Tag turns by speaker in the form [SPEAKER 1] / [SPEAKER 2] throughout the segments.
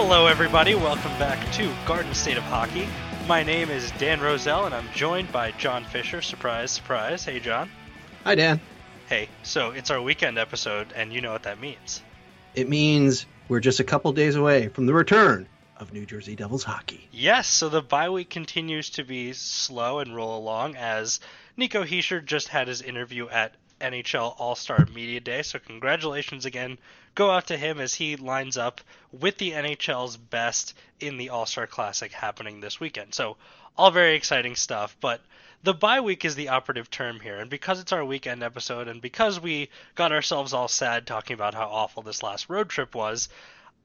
[SPEAKER 1] Hello, everybody. Welcome back to Garden State of Hockey. My name is Dan Roselle, and I'm joined by John Fisher. Surprise, surprise. Hey, John.
[SPEAKER 2] Hi, Dan.
[SPEAKER 1] Hey, so it's our weekend episode, and you know what that means.
[SPEAKER 2] It means we're just a couple days away from the return of New Jersey Devils hockey.
[SPEAKER 1] Yes, so the bye week continues to be slow and roll along as Nico Hischier just had his interview at NHL All Star Media Day. So, congratulations again. Go out to him as he lines up with the NHL's best in the All Star Classic happening this weekend. So, all very exciting stuff. But the bye week is the operative term here. And because it's our weekend episode, and because we got ourselves all sad talking about how awful this last road trip was,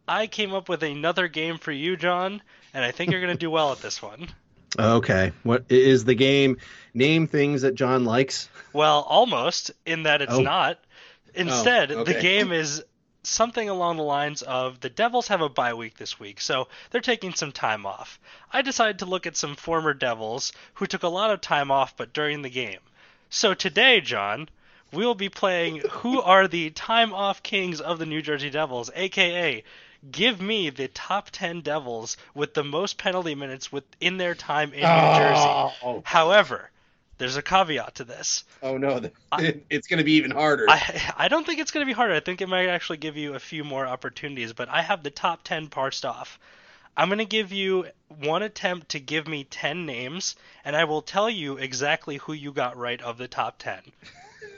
[SPEAKER 1] I came up with another game for you, John. And I think you're going to do well at this one.
[SPEAKER 2] Okay. What is the game? Name things that John likes.
[SPEAKER 1] Well, almost, in that it's
[SPEAKER 2] Oh.
[SPEAKER 1] not. Oh, Instead,
[SPEAKER 2] Oh,
[SPEAKER 1] the game is something along the lines of the Devils have a bye week this week, so they're taking some time off. I decided to look at some former Devils who took a lot of time off but during the game. So today, John, we will be playing Who Are the Time Off Kings of the New Jersey Devils, aka Give me the top 10 Devils with the most penalty minutes within their time in New Jersey.
[SPEAKER 2] Oh,
[SPEAKER 1] However, there's a caveat to this.
[SPEAKER 2] oh no,
[SPEAKER 1] I-
[SPEAKER 2] it's going to be even harder.
[SPEAKER 1] I I don't think it's going to be harder. I think it might actually give you a few more opportunities, but I have the top 10 parsed off. I'm going to give you one attempt to give me 10 names, and I will tell you exactly who you got right of the top 10.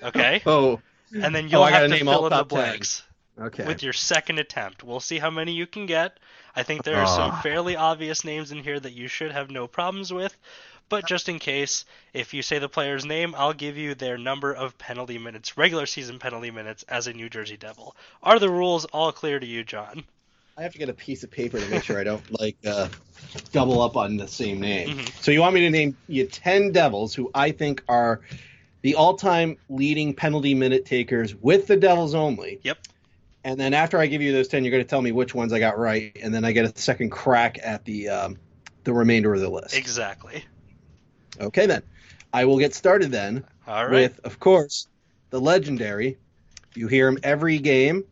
[SPEAKER 1] Okay?
[SPEAKER 2] oh,
[SPEAKER 1] And then you'll
[SPEAKER 2] I gotta
[SPEAKER 1] have to
[SPEAKER 2] name
[SPEAKER 1] fill
[SPEAKER 2] all
[SPEAKER 1] in the
[SPEAKER 2] top 10.
[SPEAKER 1] blanks
[SPEAKER 2] okay.
[SPEAKER 1] with your second attempt. We'll see how many you can get. I think there are some
[SPEAKER 2] Ah.
[SPEAKER 1] fairly obvious names in here that you should have no problems with. But just in case, if you say the player's name, I'll give you their number of penalty minutes, regular season penalty minutes, as a New Jersey Devil. Are the rules all clear to you, John?
[SPEAKER 2] I have to get a piece of paper to make sure I don't like uh, double up on the same name.
[SPEAKER 1] Mhm.
[SPEAKER 2] So you want me to name you ten Devils who I think are the all-time leading penalty minute takers with the Devils only.
[SPEAKER 1] Yep.
[SPEAKER 2] And then after I give you those ten, you're going to tell me which ones I got right, and then I get a second crack at the um, the remainder of the list.
[SPEAKER 1] Exactly.
[SPEAKER 2] Okay, then I will get started then
[SPEAKER 1] All right.
[SPEAKER 2] with, of course, the legendary. You hear him every game,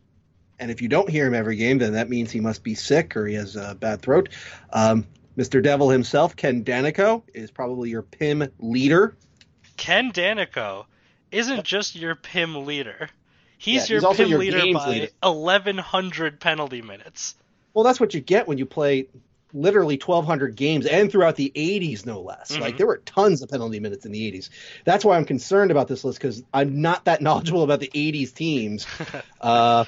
[SPEAKER 2] and if you don't hear him every game, then that means he must be sick or he has a bad throat. Um, Mr. Devil himself, Ken Daneyko, is probably your PIM leader.
[SPEAKER 1] Ken Daneyko isn't just your PIM leader. He's
[SPEAKER 2] Yeah,
[SPEAKER 1] your
[SPEAKER 2] he's
[SPEAKER 1] PIM
[SPEAKER 2] your
[SPEAKER 1] leader by
[SPEAKER 2] leader.
[SPEAKER 1] 1,100 penalty minutes.
[SPEAKER 2] Well, that's what you get when you play literally 1,200 games and throughout the 80s, no less.
[SPEAKER 1] Mhm.
[SPEAKER 2] Like, there were tons of penalty minutes in the 80s. That's why I'm concerned about this list because I'm not that knowledgeable about the 80s teams. Uh,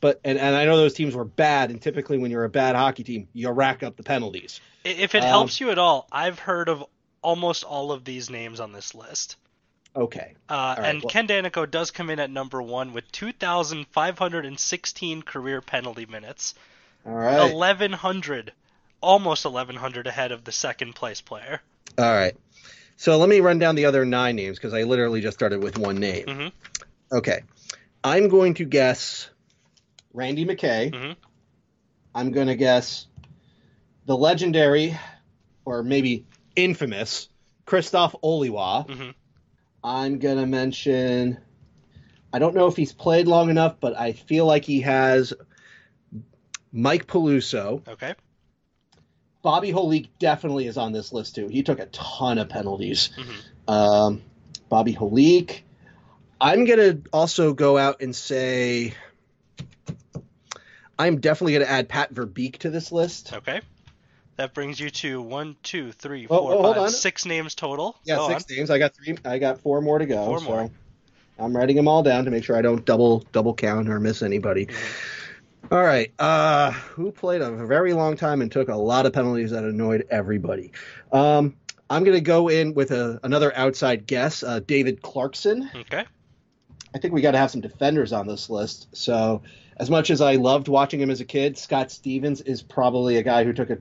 [SPEAKER 2] but and, and I know those teams were bad, and typically when you're a bad hockey team, you rack up the penalties.
[SPEAKER 1] If it
[SPEAKER 2] Um,
[SPEAKER 1] helps you at all, I've heard of almost all of these names on this list.
[SPEAKER 2] Okay.
[SPEAKER 1] Uh,
[SPEAKER 2] right,
[SPEAKER 1] and
[SPEAKER 2] well-
[SPEAKER 1] Ken Daneyko does come in at number one with 2,516 career penalty minutes,
[SPEAKER 2] All right.
[SPEAKER 1] 1,100, almost 1,100 ahead of the second place player.
[SPEAKER 2] All right. So let me run down the other nine names because I literally just started with one name.
[SPEAKER 1] Mhm.
[SPEAKER 2] Okay. I'm going to guess Randy McKay.
[SPEAKER 1] Mhm.
[SPEAKER 2] I'm going to guess the legendary, or maybe infamous, Krzysztof Oliwa.
[SPEAKER 1] Mhm.
[SPEAKER 2] I'm going to mention, I don't know if he's played long enough, but I feel like he has Mike Peluso.
[SPEAKER 1] Okay.
[SPEAKER 2] Bobby Holik definitely is on this list too. He took a ton of penalties.
[SPEAKER 1] Mhm.
[SPEAKER 2] Um, Bobby Holik. I'm gonna also go out and say I'm definitely gonna add Pat Verbeek to this list.
[SPEAKER 1] Okay. That brings you to one, two, three,
[SPEAKER 2] Oh,
[SPEAKER 1] four,
[SPEAKER 2] oh,
[SPEAKER 1] five,
[SPEAKER 2] on.
[SPEAKER 1] six names total.
[SPEAKER 2] Yeah,
[SPEAKER 1] Go
[SPEAKER 2] six
[SPEAKER 1] on.
[SPEAKER 2] names. I got three. I got four more to go.
[SPEAKER 1] Four
[SPEAKER 2] so
[SPEAKER 1] more.
[SPEAKER 2] I'm writing them all down to make sure I don't double double count or miss anybody.
[SPEAKER 1] Mm-hmm.
[SPEAKER 2] All right. Uh, who played a very long time and took a lot of penalties that annoyed everybody? Um, I'm gonna go in with a, another outside guess. Uh, David Clarkson.
[SPEAKER 1] Okay.
[SPEAKER 2] I think we got to have some defenders on this list. So, as much as I loved watching him as a kid, Scott Stevens is probably a guy who took a,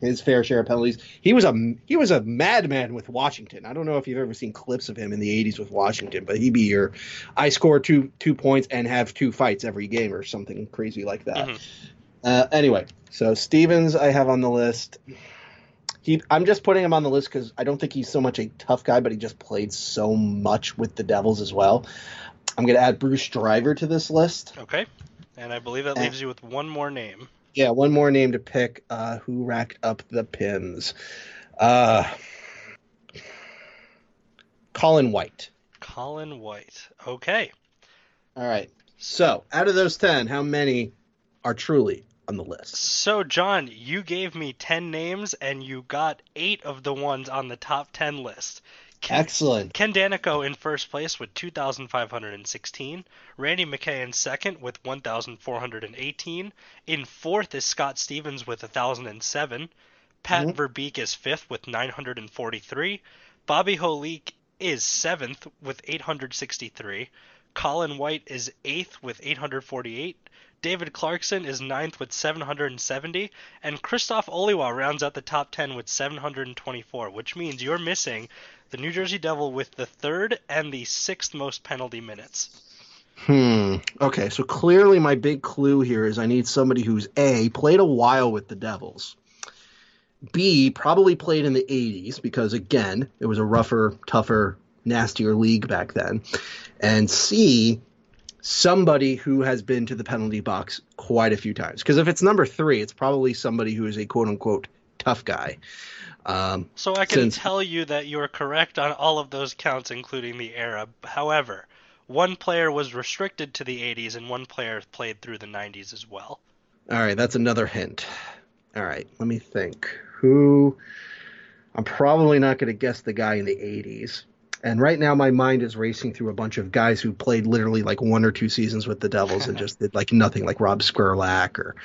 [SPEAKER 2] his fair share of penalties. He was a he was a madman with Washington. I don't know if you've ever seen clips of him in the '80s with Washington, but he'd be your I score two two points and have two fights every game or something crazy like that.
[SPEAKER 1] Mhm.
[SPEAKER 2] Uh, anyway, so Stevens I have on the list. He, I'm just putting him on the list because I don't think he's so much a tough guy, but he just played so much with the Devils as well. I'm going to add Bruce Driver to this list.
[SPEAKER 1] Okay. And I believe that leaves you with one more name.
[SPEAKER 2] Yeah, one more name to pick. Uh, who racked up the pins? Uh, Colin White.
[SPEAKER 1] Colin White. Okay.
[SPEAKER 2] All right. So, out of those 10, how many are truly on the list?
[SPEAKER 1] So, John, you gave me 10 names and you got 8 of the ones on the top 10 list. Ken,
[SPEAKER 2] Excellent.
[SPEAKER 1] Ken Daneyko in first place with 2,516. Randy McKay in second with 1,418. In fourth is Scott Stevens with 1,007. Pat
[SPEAKER 2] Mhm.
[SPEAKER 1] Verbeek is fifth with 943. Bobby Holik is seventh with 863. Colin White is eighth with 848. David Clarkson is ninth with 770, and Krzysztof Oliwa rounds out the top 10 with 724, which means you're missing the New Jersey Devil with the third and the sixth most penalty minutes.
[SPEAKER 2] Hmm. Okay, so clearly my big clue here is I need somebody who's A, played a while with the Devils. B, probably played in the 80s because, again, it was a rougher, tougher, nastier league back then. And C, somebody who has been to the penalty box quite a few times. Because if it's number three, it's probably somebody who is a quote unquote tough guy. Um,
[SPEAKER 1] So I can
[SPEAKER 2] Since-
[SPEAKER 1] tell you that you are correct on all of those counts, including the era. However, one player was restricted to the 80s, and one player played through the 90s as well.
[SPEAKER 2] All right, that's another hint. All right, let me think. Who? I'm probably not going to guess the guy in the 80s. And right now, my mind is racing through a bunch of guys who played literally like one or two seasons with the Devils and just did like nothing, like Rob Skrlac or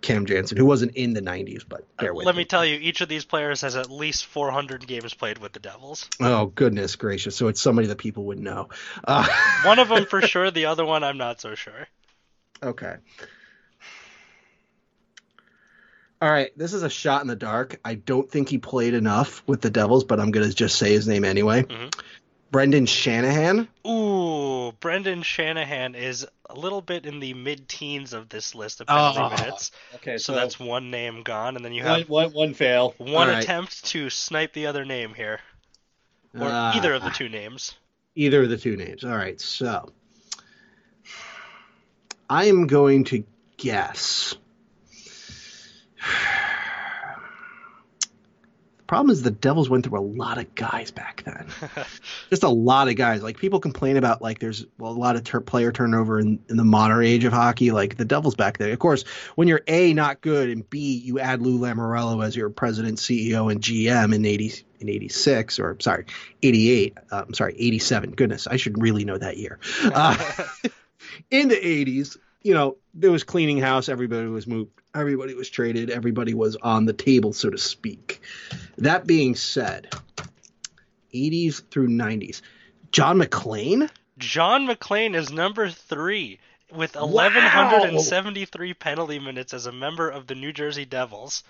[SPEAKER 2] Cam Janssen, who wasn't in the 90s, but bear with
[SPEAKER 1] Let me tell you, each of these players has at least 400 games played with the Devils.
[SPEAKER 2] Oh goodness gracious! So it's somebody that people would know. Uh,
[SPEAKER 1] One of them for sure, the other one I'm not so sure.
[SPEAKER 2] Okay. All right, this is a shot in the dark. I don't think he played enough with the Devils, but I'm going to just say his name anyway.
[SPEAKER 1] Mhm.
[SPEAKER 2] Brendan Shanahan.
[SPEAKER 1] Ooh, Brendan Shanahan is a little bit in the mid-teens of this list of penalty
[SPEAKER 2] Oh,
[SPEAKER 1] minutes.
[SPEAKER 2] Okay,
[SPEAKER 1] So that's one name gone, and then you have
[SPEAKER 2] one, one fail.
[SPEAKER 1] one
[SPEAKER 2] All right.
[SPEAKER 1] attempt to snipe the other name here, or
[SPEAKER 2] Ah,
[SPEAKER 1] either of the two names.
[SPEAKER 2] Either of the two names. All right, so I am going to guess. The problem is the Devils went through a lot of guys back then. Just a lot of guys. Like people complain about like there's well, a lot of tur player turnover in, in the modern age of hockey. Like the Devils back then. Of course, when you're a not good and b you add Lou Lamoriello as your president, CEO, and GM in eighty in eighty six or sorry eighty eight. Uh, I'm sorry eighty seven. Goodness, I should really know that year. Uh, in the 80s, you know, there was cleaning house, everybody was moved, everybody was traded, everybody was on the table, so to speak. That being said, 80s through 90s. John MacLean?
[SPEAKER 1] John MacLean is number three with
[SPEAKER 2] Wow.
[SPEAKER 1] 1,173 penalty minutes as a member of the New Jersey Devils.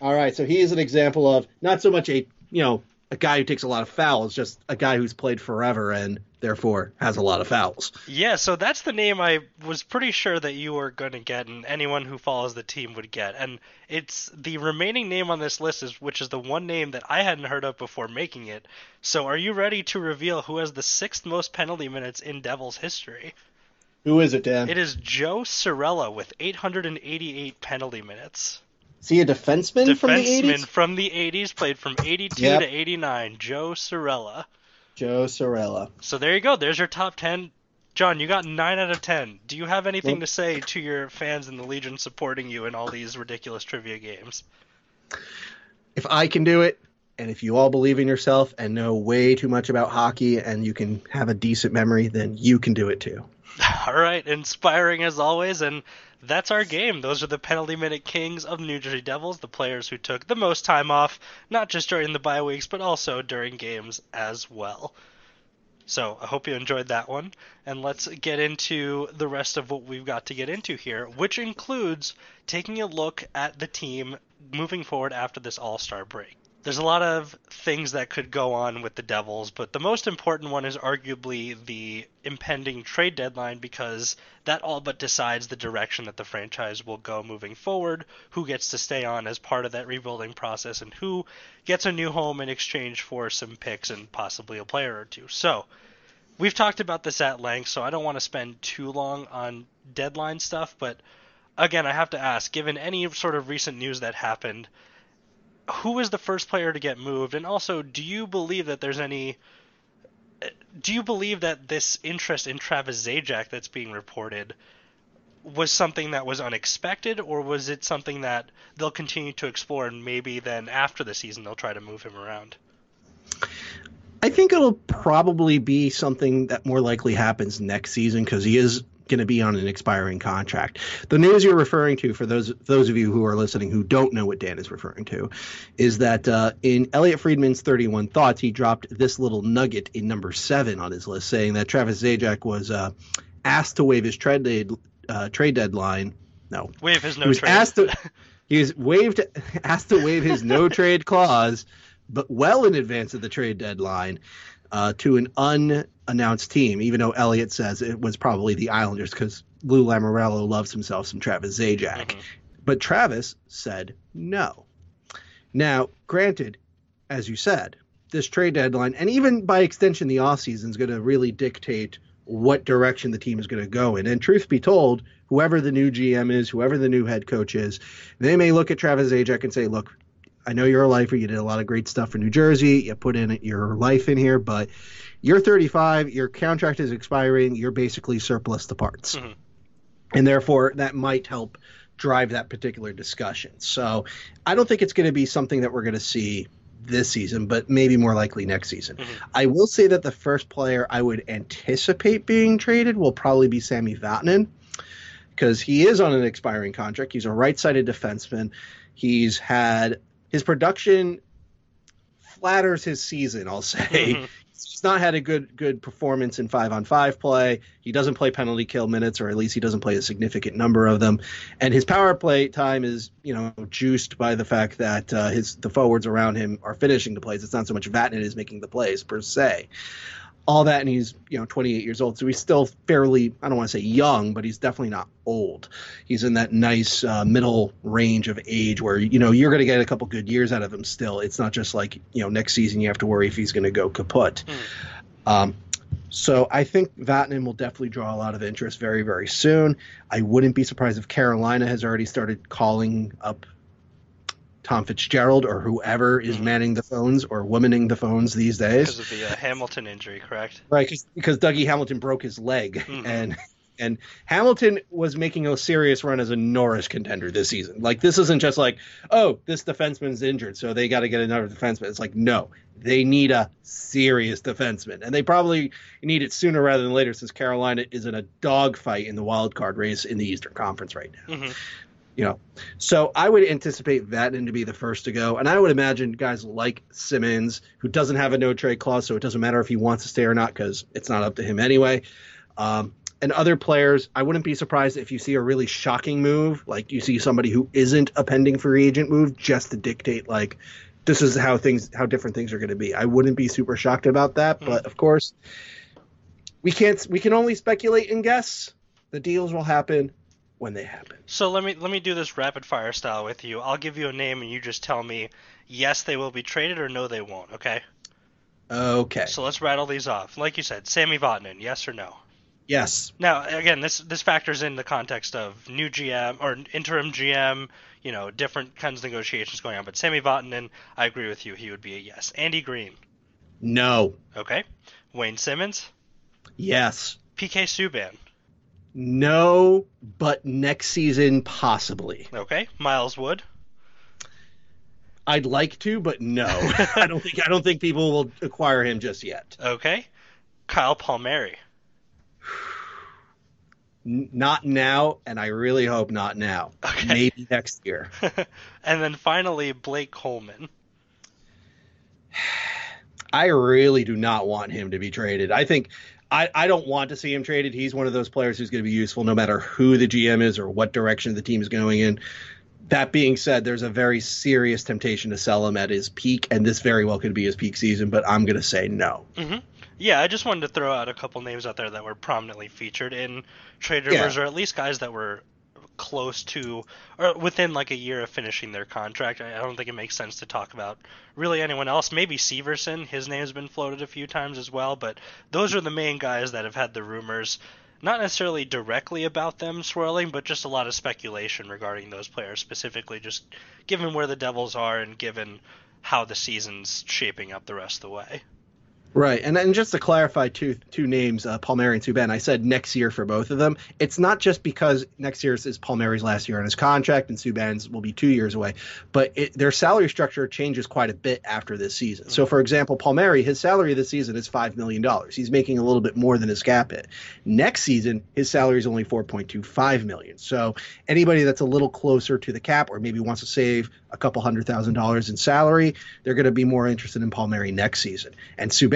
[SPEAKER 2] All right, so he is an example of not so much a, you know, a guy who takes a lot of fouls, just a guy who's played forever and therefore has a lot of fouls.
[SPEAKER 1] Yeah, so that's the name I was pretty sure that you were going to get, and anyone who follows the team would get. And it's the remaining name on this list, is which is the one name that I hadn't heard of before making it. So, are you ready to reveal who has the sixth most penalty minutes in Devils history?
[SPEAKER 2] Who is it, Dan?
[SPEAKER 1] It is Joe Cirella with 888 penalty minutes.
[SPEAKER 2] is he a defenseman, from the
[SPEAKER 1] Defenseman
[SPEAKER 2] 80s?
[SPEAKER 1] from the 80s, played from 82
[SPEAKER 2] Yep.
[SPEAKER 1] to 89. Joe Cirella.
[SPEAKER 2] Joe Cirella.
[SPEAKER 1] So there you go. There's your top 10. John, you got 9 out of 10. Do you have anything to say to your fans in the Legion supporting you in all these ridiculous trivia games?
[SPEAKER 2] if I can do it, and if you all believe in yourself and know way too much about hockey and you can have a decent memory, then you can do it too.
[SPEAKER 1] All right, inspiring as always, and that's our game. Those are the penalty minute kings of New Jersey Devils, the players who took the most time off, not just during the bye weeks, but also during games as well. So I hope you enjoyed that one, and let's get into the rest of what we've got to get into here, which includes taking a look at the team moving forward after this All Star break. There's a lot of things that could go on with the Devils, but the most important one is arguably the impending trade deadline because that all but decides the direction that the franchise will go moving forward, who gets to stay on as part of that rebuilding process, and who gets a new home in exchange for some picks and possibly a player or two. So, we've talked about this at length, so I don't want to spend too long on deadline stuff, but again, I have to ask, given any sort of recent news that happened, who was the first player to get moved? And also, do you believe that there's any. Do you believe that this interest in Travis Zajac that's being reported was something that was unexpected, or was it something that they'll continue to explore and maybe then after the season they'll try to move him around?
[SPEAKER 2] I think it'll probably be something that more likely happens next season because he is going to be on an expiring contract. The news you're referring to, for those those of you who are listening who don't know what Dan is referring to, is that uh, in Elliotte Friedman's 31 Thoughts, he dropped this little nugget in number seven on his list, saying that Travis Zajac was uh, asked to waive his trade uh, trade deadline. No,
[SPEAKER 1] waive his no
[SPEAKER 2] he was
[SPEAKER 1] trade.
[SPEAKER 2] Asked to, he was waived asked to waive his no trade clause, but well in advance of the trade deadline. Uh, to an unannounced team, even though Elliotte says it was probably the Islanders because Lou Lamoriello loves himself some Travis Zajac.
[SPEAKER 1] Mhm.
[SPEAKER 2] But Travis said no. Now, granted, as you said, this trade deadline, and even by extension, the offseason is going to really dictate what direction the team is going to go in. And truth be told, whoever the new GM is, whoever the new head coach is, they may look at Travis Zajac and say, look, I know you're a lifer. You did a lot of great stuff for New Jersey. You put in your life in here, but you're 35. Your contract is expiring. You're basically surplus to parts.
[SPEAKER 1] Mhm.
[SPEAKER 2] And therefore, that might help drive that particular discussion. So I don't think it's going to be something that we're going to see this season, but maybe more likely next season.
[SPEAKER 1] Mhm.
[SPEAKER 2] I will say that the first player I would anticipate being traded will probably be Sami Vatanen because he is on an expiring contract. He's a right sided defenseman. He's had his production flatters his season, I'll say.
[SPEAKER 1] Mhm.
[SPEAKER 2] He's not had a good good performance in five on five play. He doesn't play penalty kill minutes, or at least he doesn't play a significant number of them. And his power play time is, you know, juiced by the fact that uh, his the forwards around him are finishing the plays. It's not so much Vatanen is making the plays per se. All that, and he's you know 28 years old, so he's still fairly I don't want to say young, but he's definitely not old. He's in that nice uh, middle range of age where you know you're going to get a couple good years out of him. Still, it's not just like you know next season you have to worry if he's going to go kaput. Um, so I think Vatanen will definitely draw a lot of interest very, very soon. I wouldn't be surprised if Carolina has already started calling up Tom Fitzgerald or whoever is
[SPEAKER 1] Mhm.
[SPEAKER 2] manning the phones or womaning the phones these days.
[SPEAKER 1] Because of the uh, Hamilton injury, correct?
[SPEAKER 2] Right, cause, because Dougie Hamilton broke his leg,
[SPEAKER 1] Mhm.
[SPEAKER 2] and and Hamilton was making a serious run as a Norris contender this season. Like this isn't just like, oh, this defenseman's injured, so they got to get another defenseman. It's like, no, they need a serious defenseman, and they probably need it sooner rather than later, since Carolina is in a dogfight in the wild card race in the Eastern Conference right now.
[SPEAKER 1] hmm
[SPEAKER 2] You know, so I would anticipate Vatanen to be the first to go, and I would imagine guys like Simmonds, who doesn't have a no trade clause, so it doesn't matter if he wants to stay or not because it's not up to him anyway. Um, and other players, I wouldn't be surprised if you see a really shocking move, like you see somebody who isn't a pending free agent move, just to dictate like this is how things, how different things are going to be. I wouldn't be super shocked about that, but of course, we can't. We can only speculate and guess. The deals will happen when they happen.
[SPEAKER 1] So let me let me do this rapid fire style with you. I'll give you a name and you just tell me yes they will be traded or no they won't. Okay.
[SPEAKER 2] Okay.
[SPEAKER 1] So let's rattle these off. Like you said, Sami Vatanen, yes or no?
[SPEAKER 2] Yes.
[SPEAKER 1] Now again, this this factors in the context of new GM or interim GM. You know, different kinds of negotiations going on. But Sami Vatanen, I agree with you. He would be a yes. Andy Greene,
[SPEAKER 2] No.
[SPEAKER 1] okay. Wayne Simmonds,
[SPEAKER 2] Yes.
[SPEAKER 1] PK Subban,
[SPEAKER 2] No, but next season possibly.
[SPEAKER 1] okay. Miles Wood,
[SPEAKER 2] I'd like to, but no. I don't think I don't think people will acquire him just yet.
[SPEAKER 1] okay. Kyle Palmieri,
[SPEAKER 2] not now, and I really hope not now.
[SPEAKER 1] Okay.
[SPEAKER 2] Maybe next year.
[SPEAKER 1] and then finally Blake Coleman.
[SPEAKER 2] I really do not want him to be traded. I think I, I don't want to see him traded. He's one of those players who's going to be useful no matter who the GM is or what direction the team is going in. That being said, there's a very serious temptation to sell him at his peak, and this very well could be his peak season, but I'm going to say no.
[SPEAKER 1] hmm Yeah, I just wanted to throw out a couple names out there that were prominently featured in trade rumors, or at least guys that were close to or within like a year of finishing their contract. I don't think it makes sense to talk about really anyone else. Maybe Severson, his name's been floated a few times as well, but those are the main guys that have had the rumors. not necessarily directly about them swirling, but just a lot of speculation regarding those players, specifically just given where the Devils are and given how the season's shaping up the rest of the way.
[SPEAKER 2] Right, and then just to clarify two two names, uh, Palmieri and Subban, I said next year for both of them. It's not just because next year is Palmieri's last year on his contract and Subban's will be two years away, but it, their salary structure changes quite a bit after this season. So, for example, Palmieri, his salary this season is five million dollars. He's making a little bit more than his cap hit. Next season, his salary is only four point two five million. So, anybody that's a little closer to the cap or maybe wants to save a couple hundred thousand dollars in salary, they're going to be more interested in Palmieri next season. And Subban,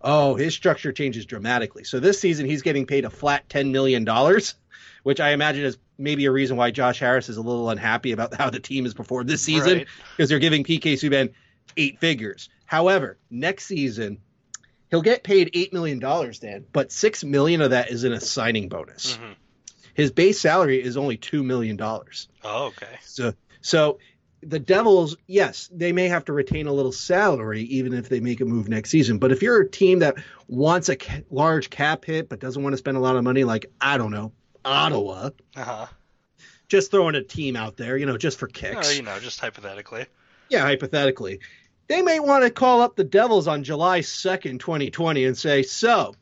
[SPEAKER 2] oh, his structure changes dramatically. So this season he's getting paid a flat ten million dollars, which I imagine is maybe a reason why Josh Harris is a little unhappy about how the team has performed this season because right. they're giving PK Subban eight figures. However, next season he'll get paid eight million dollars, Dan, but six million of that is in a signing bonus. Mm-hmm. His base salary is only two million dollars.
[SPEAKER 1] Oh, okay.
[SPEAKER 2] So so the Devils, yes, they may have to retain a little salary even if they make a move next season. But if you're a team that wants a ca- large cap hit but doesn't want to spend a lot of money, like I don't know, Ottawa, uh-huh. just throwing a team out there, you know, just for kicks.
[SPEAKER 1] You know, just hypothetically.
[SPEAKER 2] Yeah, hypothetically, they may want to call up the Devils on July second, 2020, and say, "So,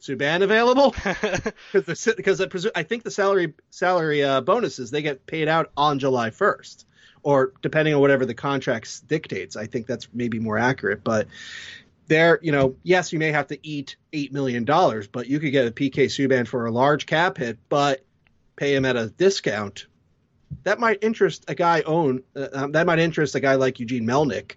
[SPEAKER 2] Subban available?" Because because I, presume, I think the salary salary uh, bonuses they get paid out on July first or depending on whatever the contract dictates. I think that's maybe more accurate, but there, you know, yes, you may have to eat eight million dollars, but you could get a PK Subban for a large cap hit, but pay him at a discount. That might interest a guy own. Uh, um, that might interest a guy like Eugene Melnyk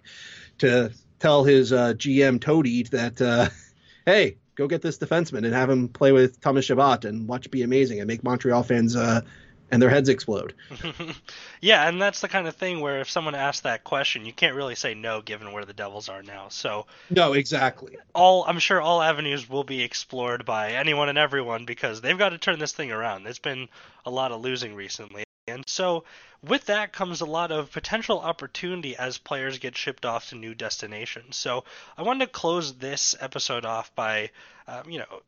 [SPEAKER 2] to tell his uh, GM Toady that, uh, hey, go get this defenseman and have him play with Thomas Chabot and watch be amazing and make Montreal fans uh, and their heads explode.
[SPEAKER 1] yeah, and that's the kind of thing where if someone asks that question, you can't really say no given where the Devils are now. So
[SPEAKER 2] No, exactly.
[SPEAKER 1] All I'm sure all avenues will be explored by anyone and everyone because they've got to turn this thing around. There's been a lot of losing recently. And so with that comes a lot of potential opportunity as players get shipped off to new destinations. So I wanted to close this episode off by, um, you know,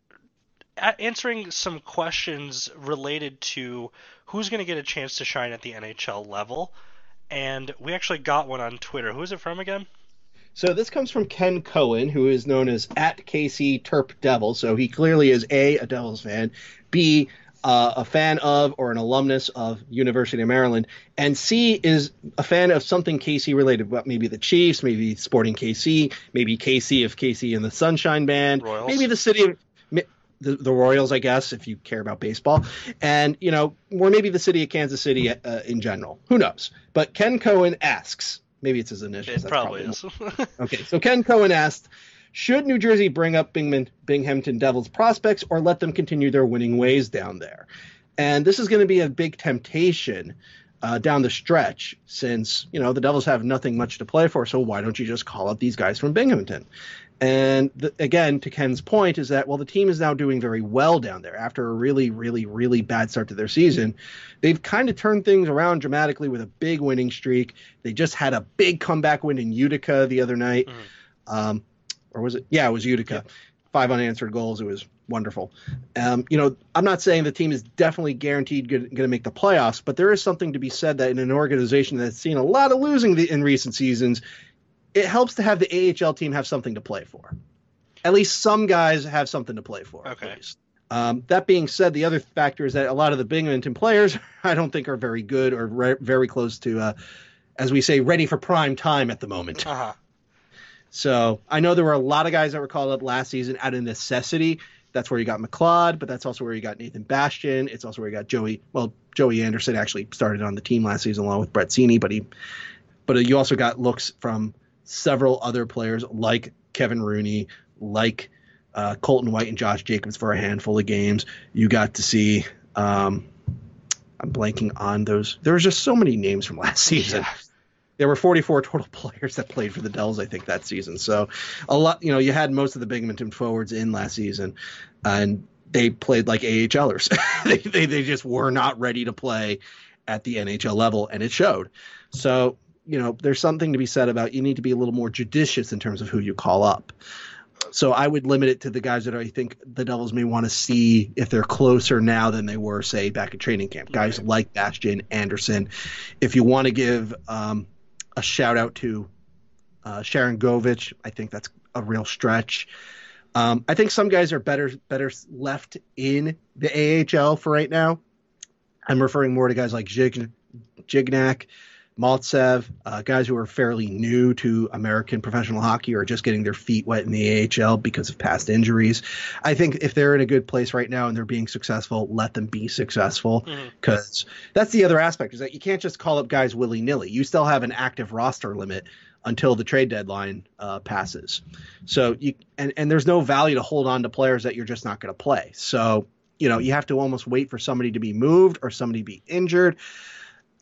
[SPEAKER 1] answering some questions related to who's going to get a chance to shine at the NHL level. And we actually got one on Twitter. Who is it from again?
[SPEAKER 2] So this comes from Ken Cohen, who is known as at KC Terp Devil. So he clearly is a a Devils fan, b uh, a fan of or an alumnus of University of Maryland, and C is a fan of something KC related, maybe the Chiefs, maybe Sporting KC, maybe KC of KC and the Sunshine Band,
[SPEAKER 1] Royals.
[SPEAKER 2] maybe the city of the, the Royals, I guess, if you care about baseball, and you know, or maybe the city of Kansas City uh, in general. Who knows? But Ken Cohen asks, maybe it's his initials.
[SPEAKER 1] It probably, probably
[SPEAKER 2] is. okay, so Ken Cohen asked, should New Jersey bring up Bingman, Binghamton Devils prospects or let them continue their winning ways down there? And this is going to be a big temptation uh, down the stretch since you know the Devils have nothing much to play for. So why don't you just call up these guys from Binghamton? And the, again, to Ken's point, is that while the team is now doing very well down there after a really, really, really bad start to their season. They've kind of turned things around dramatically with a big winning streak. They just had a big comeback win in Utica the other night, mm-hmm. um, or was it? Yeah, it was Utica. Yeah. Five unanswered goals. It was wonderful. Um, you know, I'm not saying the team is definitely guaranteed going to make the playoffs, but there is something to be said that in an organization that's seen a lot of losing the, in recent seasons, it helps to have the AHL team have something to play for. At least some guys have something to play for.
[SPEAKER 1] Okay.
[SPEAKER 2] Um, that being said, the other factor is that a lot of the Binghamton players, I don't think, are very good or re- very close to, uh, as we say, ready for prime time at the moment.
[SPEAKER 1] Uh-huh.
[SPEAKER 2] So I know there were a lot of guys that were called up last season out of necessity. That's where you got McLeod, but that's also where you got Nathan Bastian. It's also where you got Joey. Well, Joey Anderson actually started on the team last season along with Brett Seney, but he, but you also got looks from several other players like Kevin Rooney, like uh, Colton White and Josh Jacobs for a handful of games. You got to see. Um, I'm blanking on those. There was just so many names from last season. Yeah. There were 44 total players that played for the Dells, I think, that season. So a lot, you know, you had most of the Binghamton forwards in last season, and they played like AHLers. they, they they just were not ready to play at the NHL level, and it showed. So you know, there's something to be said about you need to be a little more judicious in terms of who you call up. So I would limit it to the guys that I think the Devils may want to see if they're closer now than they were, say, back at training camp. Guys like Bastian, Anderson. If you want to give um, a shout out to uh, Sharangovich, I think that's a real stretch. Um, I think some guys are better better left in the AHL for right now. I'm referring more to guys like Jig, Gignac, Maltsev, uh, guys who are fairly new to American professional hockey or just getting their feet wet in the AHL because of past injuries. I think if they're in a good place right now and they're being successful, let them be successful because that's the other aspect is that you can't just call up guys willy nilly. You still have an active roster limit until the trade deadline uh, passes. So you and and there's no value to hold on to players that you're just not going to play. So you know you have to almost wait for somebody to be moved or somebody to be injured.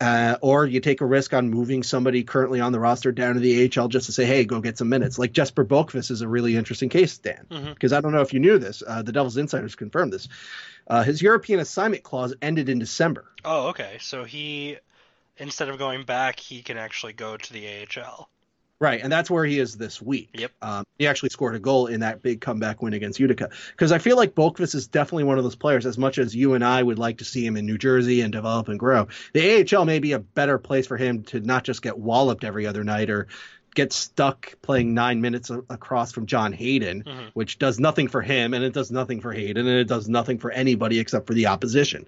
[SPEAKER 2] Uh, or you take a risk on moving somebody currently on the roster down to the AHL just to say, "Hey, go get some minutes." Like Jesper Boqvist is a really interesting case, Dan, because I don't know if you knew this. Uh, the Devils insiders confirmed this. Uh, his European assignment clause ended in December.
[SPEAKER 1] Oh, okay. So he, instead of going back, he can actually go to the AHL.
[SPEAKER 2] Right, and that's where he is this week.
[SPEAKER 1] Yep.
[SPEAKER 2] Um, he actually scored a goal in that big comeback win against Utica. Because I feel like Boqvist is definitely one of those players. As much as you and I would like to see him in New Jersey and develop and grow, the AHL may be a better place for him to not just get walloped every other night or get stuck playing nine minutes a- across from John Hayden,
[SPEAKER 1] Mhm.
[SPEAKER 2] which does nothing for him and it does nothing for Hayden and it does nothing for anybody except for the opposition.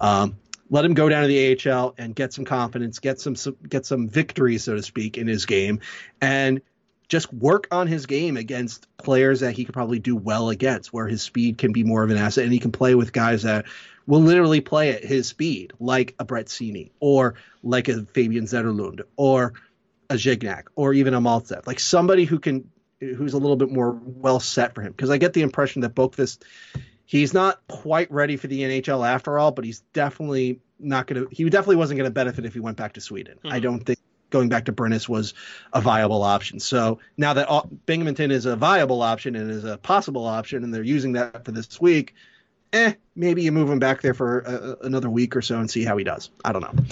[SPEAKER 2] Um, let him go down to the AHL and get some confidence, get some, some get some victories, so to speak, in his game, and just work on his game against players that he could probably do well against, where his speed can be more of an asset, and he can play with guys that will literally play at his speed, like a Brett Seney or like a Fabian Zetterlund or a Gignac or even a Maltsev, like somebody who can who's a little bit more well set for him. Because I get the impression that Boqvist he's not quite ready for the NHL after all, but he's definitely not going to. He definitely wasn't going to benefit if he went back to Sweden. I
[SPEAKER 1] Mhm.
[SPEAKER 2] don't think going back to Brynäs was a viable option. So now that all, Binghamton is a viable option and is a possible option, and they're using that for this week, eh, maybe you move him back there for uh, another week or so and see how he does. I don't know.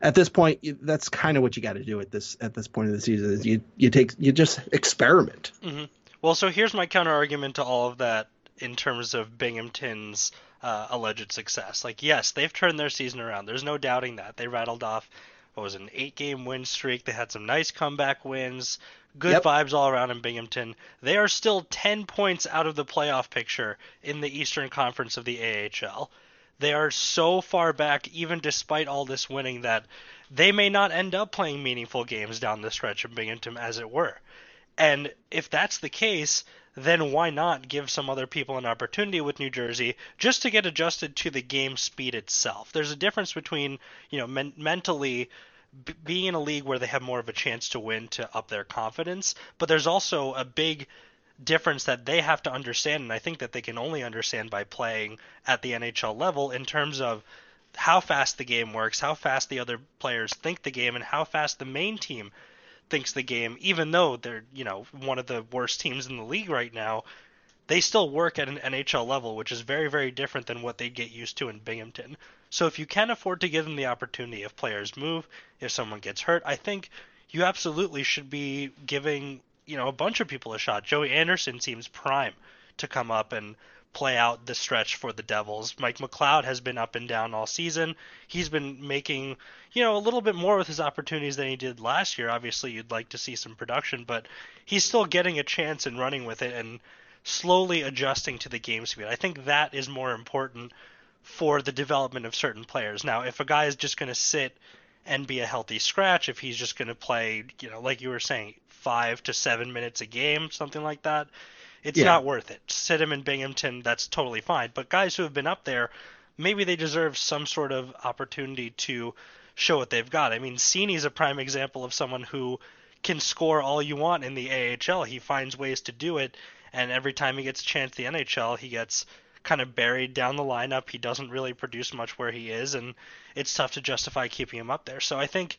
[SPEAKER 2] At this point, that's kind of what you got to do at this at this point of the season. Is you you take you just experiment.
[SPEAKER 1] hmm Well, so here's my counter argument to all of that in terms of Binghamton's uh, alleged success. Like, yes, they've turned their season around. There's no doubting that. They rattled off what was an eight-game win streak. They had some nice comeback wins. Good
[SPEAKER 2] Yep.
[SPEAKER 1] vibes all around in Binghamton. They are still 10 points out of the playoff picture in the Eastern Conference of the AHL. They are so far back, even despite all this winning, that they may not end up playing meaningful games down the stretch in Binghamton, as it were. And if that's the case, then why not give some other people an opportunity with New Jersey just to get adjusted to the game speed itself? There's a difference between, you know, men- mentally b- being in a league where they have more of a chance to win to up their confidence, but there's also a big difference that they have to understand, and I think that they can only understand by playing at the NHL level in terms of how fast the game works, how fast the other players think the game, and how fast the main team thinks the game, even though they're, you know, one of the worst teams in the league right now, they still work at an NHL level, which is very, very different than what they get used to in Binghamton. So if you can afford to give them the opportunity, if players move, if someone gets hurt, I think you absolutely should be giving, you know, a bunch of people a shot. Joey Anderson seems prime to come up and play out the stretch for the Devils. Mike McLeod has been up and down all season. He's been making, you know, a little bit more with his opportunities than he did last year. Obviously, you'd like to see some production, but he's still getting a chance and running with it and slowly adjusting to the game speed. I think that is more important for the development of certain players. Now, if a guy is just going to sit and be a healthy scratch, if he's just going to play, you know, like you were saying, five to seven minutes a game, something like that, it's
[SPEAKER 2] Yeah.
[SPEAKER 1] not worth it. Sit him in Binghamton, that's totally fine. But guys who have been up there, maybe they deserve some sort of opportunity to show what they've got. I mean, Seney's a prime example of someone who can score all you want in the AHL. He finds ways to do it, and every time he gets a chance the NHL, he gets kind of buried down the lineup. He doesn't really produce much where he is, and it's tough to justify keeping him up there. So I think,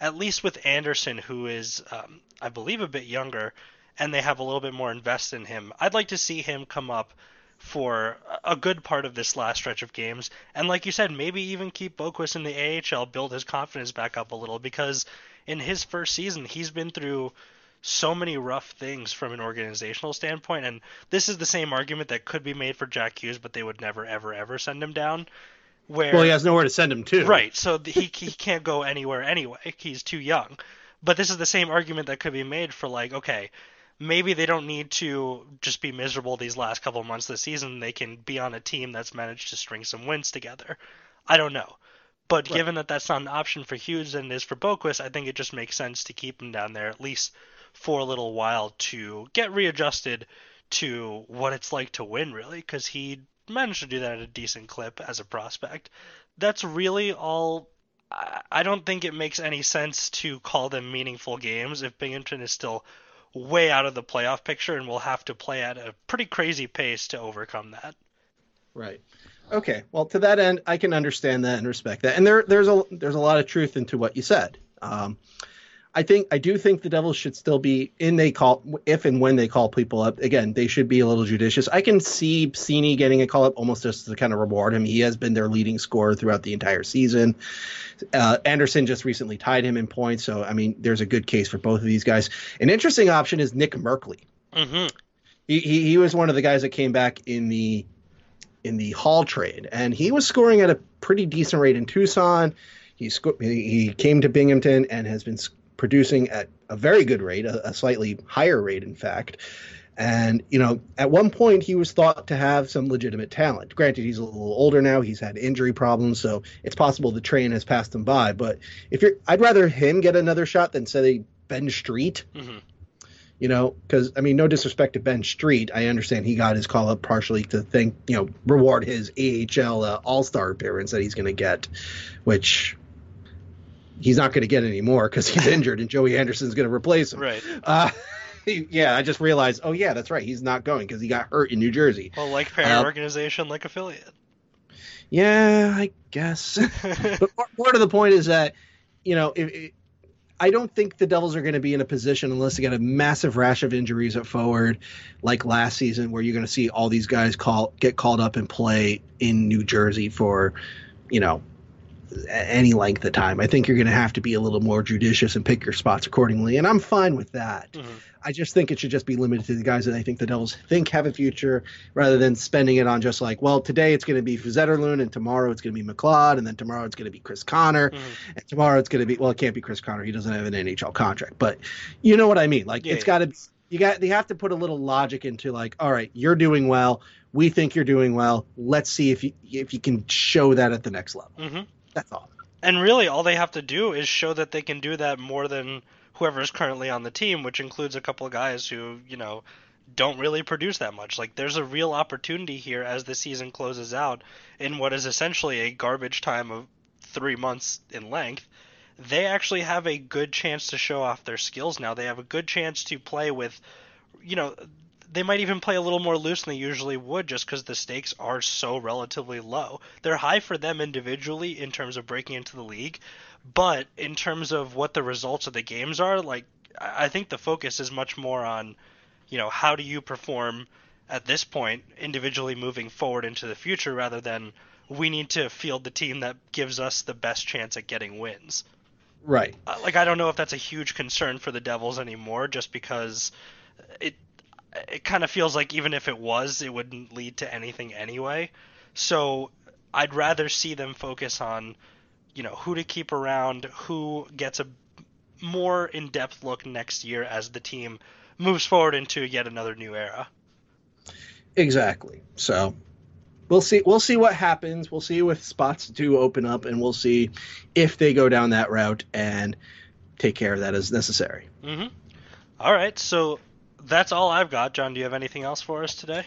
[SPEAKER 1] at least with Anderson, who is, um, I believe, a bit younger, and they have a little bit more invest in him, I'd like to see him come up for a good part of this last stretch of games. And like you said, maybe even keep Boqvist in the AHL, build his confidence back up a little, because in his first season, he's been through so many rough things from an organizational standpoint, and this is the same argument that could be made for Jack Hughes, but they would never, ever, ever send him down. Where
[SPEAKER 2] well, he has nowhere to send him to.
[SPEAKER 1] Right, so he he can't go anywhere anyway. He's too young. But this is the same argument that could be made for like, okay, maybe they don't need to just be miserable these last couple months of the season. They can be on a team that's managed to string some wins together. I don't know. But right. given that that's not an option for Hughes and is for Boqvist, I think it just makes sense to keep him down there at least for a little while to get readjusted to what it's like to win, really, because he managed to do that at a decent clip as a prospect. That's really all. I don't think it makes any sense to call them meaningful games if Binghamton is still way out of the playoff picture and will have to play at a pretty crazy pace to overcome that.
[SPEAKER 2] Right. Okay. Well, to that end, I can understand that and respect that, and there there's a there's a lot of truth into what you said. Um, I think I do think the Devils should still be in they call if and when they call people up again they should be a little judicious. I can see Seney getting a call up almost just to kind of reward him. He has been their leading scorer throughout the entire season. Uh, Anderson just recently tied him in points, so I mean there's a good case for both of these guys. An interesting option is Nick Merkley.
[SPEAKER 1] Mm-hmm.
[SPEAKER 2] He, he he was one of the guys that came back in the in the Hall trade, and he was scoring at a pretty decent rate in Tucson. He, sco- he came to Binghamton and has been producing at a very good rate, a, a slightly higher rate, in fact. And, you know, at one point he was thought to have some legitimate talent. Granted, he's a little older now. He's had injury problems, so it's possible the train has passed him by. But if you're, I'd rather him get another shot than say Ben Street.
[SPEAKER 1] Mm-hmm.
[SPEAKER 2] You know, because I mean, no disrespect to Ben Street, I understand he got his call up partially to think, you know, reward his AHL uh, All Star appearance that he's going to get, which he's not going to get any more because he's injured and Joey Anderson's going to replace him.
[SPEAKER 1] Right.
[SPEAKER 2] Uh, yeah, I just realized. Oh yeah, that's right. He's not going because he got hurt in New Jersey.
[SPEAKER 1] Well, like parent uh, organization, like affiliate.
[SPEAKER 2] Yeah, I guess. but part of the point is that you know if, if I don't think the Devils are going to be in a position unless they get a massive rash of injuries at forward, like last season, where you're going to see all these guys call get called up and play in New Jersey for, you know, any length of time. I think you're going to have to be a little more judicious and pick your spots accordingly, and I'm fine with that.
[SPEAKER 1] Mm-hmm.
[SPEAKER 2] I just think it should just be limited to the guys that I think the Devils think have a future, rather than spending it on just like, well, today it's going to be Zetterlund, and tomorrow it's going to be McLeod, and then tomorrow it's going to be Chris Connor,
[SPEAKER 1] mm-hmm.
[SPEAKER 2] and tomorrow it's going to be well, it can't be Chris Connor. He doesn't have an NHL contract, but you know what I mean. Like yeah, it's yeah. got to you got they have to put a little logic into like, all right, you're doing well. We think you're doing well. Let's see if you if you can show that at the next level.
[SPEAKER 1] Mm-hmm.
[SPEAKER 2] That's all.
[SPEAKER 1] And really, all they have to do is show that they can do that more than whoever is currently on the team, which includes a couple of guys who, you know, don't really produce that much. Like, there's a real opportunity here as the season closes out in what is essentially a garbage time of three months in length. They actually have a good chance to show off their skills now. They have a good chance to play with, you know, they might even play a little more loose than they usually would just because the stakes are so relatively low. They're high for them individually in terms of breaking into the league, but in terms of what the results of the games are, like I think the focus is much more on, you know, how do you perform at this point individually moving forward into the future rather than we need to field the team that gives us the best chance at getting wins.
[SPEAKER 2] Right.
[SPEAKER 1] Uh, like I don't know if that's a huge concern for the Devils anymore just because it it kind of feels like even if it was, it wouldn't lead to anything anyway. So I'd rather see them focus on, you know, who to keep around, who gets a more in-depth look next year as the team moves forward into yet another new era.
[SPEAKER 2] Exactly. So we'll see we'll see what happens. We'll see if spots do open up and we'll see if they go down that route and take care of that as necessary.
[SPEAKER 1] Mm-hmm. All right. So that's all I've got. John, do you have anything else for us today?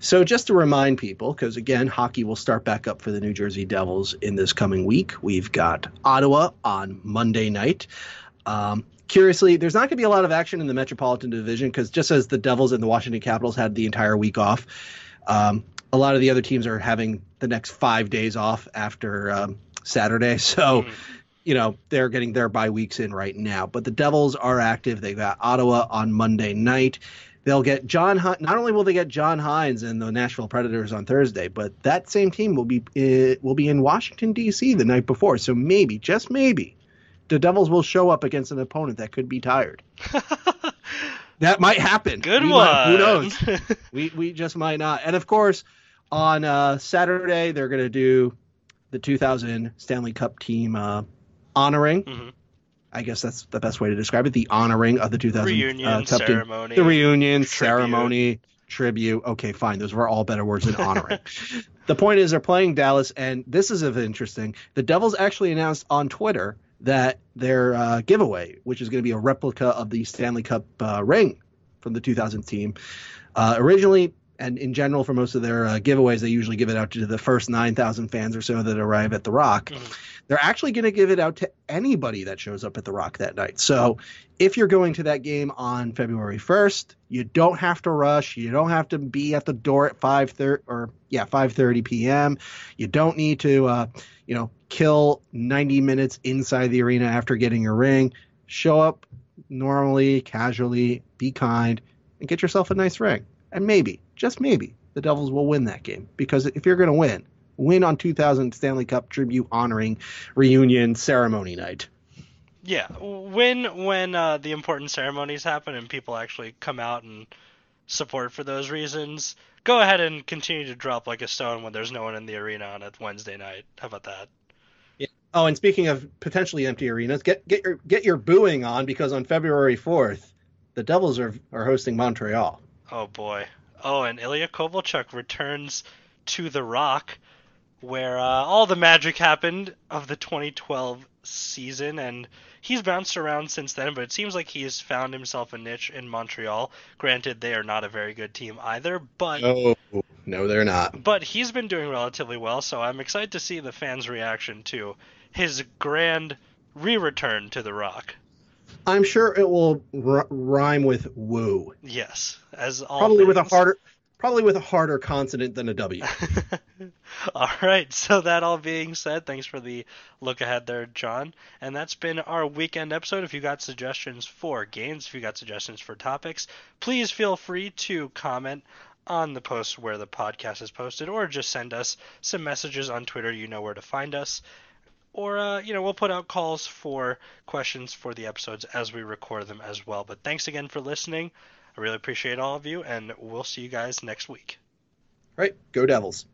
[SPEAKER 2] So, just to remind people, because again, hockey will start back up for the New Jersey Devils in this coming week. We've got Ottawa on Monday night. Um, curiously, there's not going to be a lot of action in the Metropolitan Division because just as the Devils and the Washington Capitals had the entire week off, um, a lot of the other teams are having the next five days off after um, Saturday. So, mm you know they're getting their bye weeks in right now. But the Devils are active. They got Ottawa on Monday night. They'll get John. Not only will they get John Hynes and the Nashville Predators on Thursday, but that same team will be uh, will be in Washington D.C. the night before. So maybe, just maybe, the Devils will show up against an opponent that could be tired. That might happen.
[SPEAKER 1] Good
[SPEAKER 2] We
[SPEAKER 1] one.
[SPEAKER 2] might- who knows? we we just might not. And of course, on uh, Saturday they're going to do the 2000 Stanley Cup team uh, honoring.
[SPEAKER 1] Mhm.
[SPEAKER 2] I guess that's the best way to describe it. The honoring of the 2000
[SPEAKER 1] Reunion
[SPEAKER 2] uh,
[SPEAKER 1] ceremony.
[SPEAKER 2] The reunion
[SPEAKER 1] tribute.
[SPEAKER 2] ceremony, tribute. Okay, fine. Those were all better words than honoring. the point is, they're playing Dallas, and this is of interesting. The Devils actually announced on Twitter that their uh, giveaway, which is going to be a replica of the Stanley Cup uh, ring from the 2000 team, uh, originally and in general for most of their uh, giveaways, they usually give it out to the first 9,000 fans or so that arrive at the Rock.
[SPEAKER 1] Mhm.
[SPEAKER 2] They're actually going to give it out to anybody that shows up at the Rock that night. So if you're going to that game on February 1st, you don't have to rush. You don't have to be at the door at 5:30 or yeah 5:30 p.m. You don't need to uh, you know kill 90 minutes inside the arena after getting your ring. Show up normally, casually, be kind, and get yourself a nice ring. And maybe, just maybe, the Devils will win that game because if you're going to win, win on 2000 Stanley Cup tribute honoring reunion ceremony night.
[SPEAKER 1] Yeah, when when uh, the important ceremonies happen and people actually come out and support for those reasons, go ahead and continue to drop like a stone when there's no one in the arena on a Wednesday night. How about that?
[SPEAKER 2] Oh, and speaking of potentially empty arenas, get get your get your booing on because on February 4th, the Devils are are hosting Montreal.
[SPEAKER 1] Oh boy. Oh, and Ilya Kovalchuk returns to the Rock, where uh, all the magic happened of the 2012 season, and he's bounced around since then. But it seems like he has found himself a niche in Montreal. Granted, they are not a very good team either, but
[SPEAKER 2] Oh, no, they're not.
[SPEAKER 1] but he's been doing relatively well. So I'm excited to see the fans' reaction to his grand re-return to the Rock.
[SPEAKER 2] I'm sure it will r- rhyme with woo.
[SPEAKER 1] Yes, as all
[SPEAKER 2] Probably with a harder probably with a harder consonant than a W.
[SPEAKER 1] all right, so that all being said, thanks for the look ahead there, John. And that's been our weekend episode. If you got suggestions for games, if you got suggestions for topics, please feel free to comment on the post where the podcast is posted, or just send us some messages on Twitter. You know where to find us. Or, uh, you know, we'll put out calls for questions for the episodes as we record them as well. But thanks again for listening. I really appreciate all of you, and we'll see you guys next week.
[SPEAKER 2] Right? Go Devils.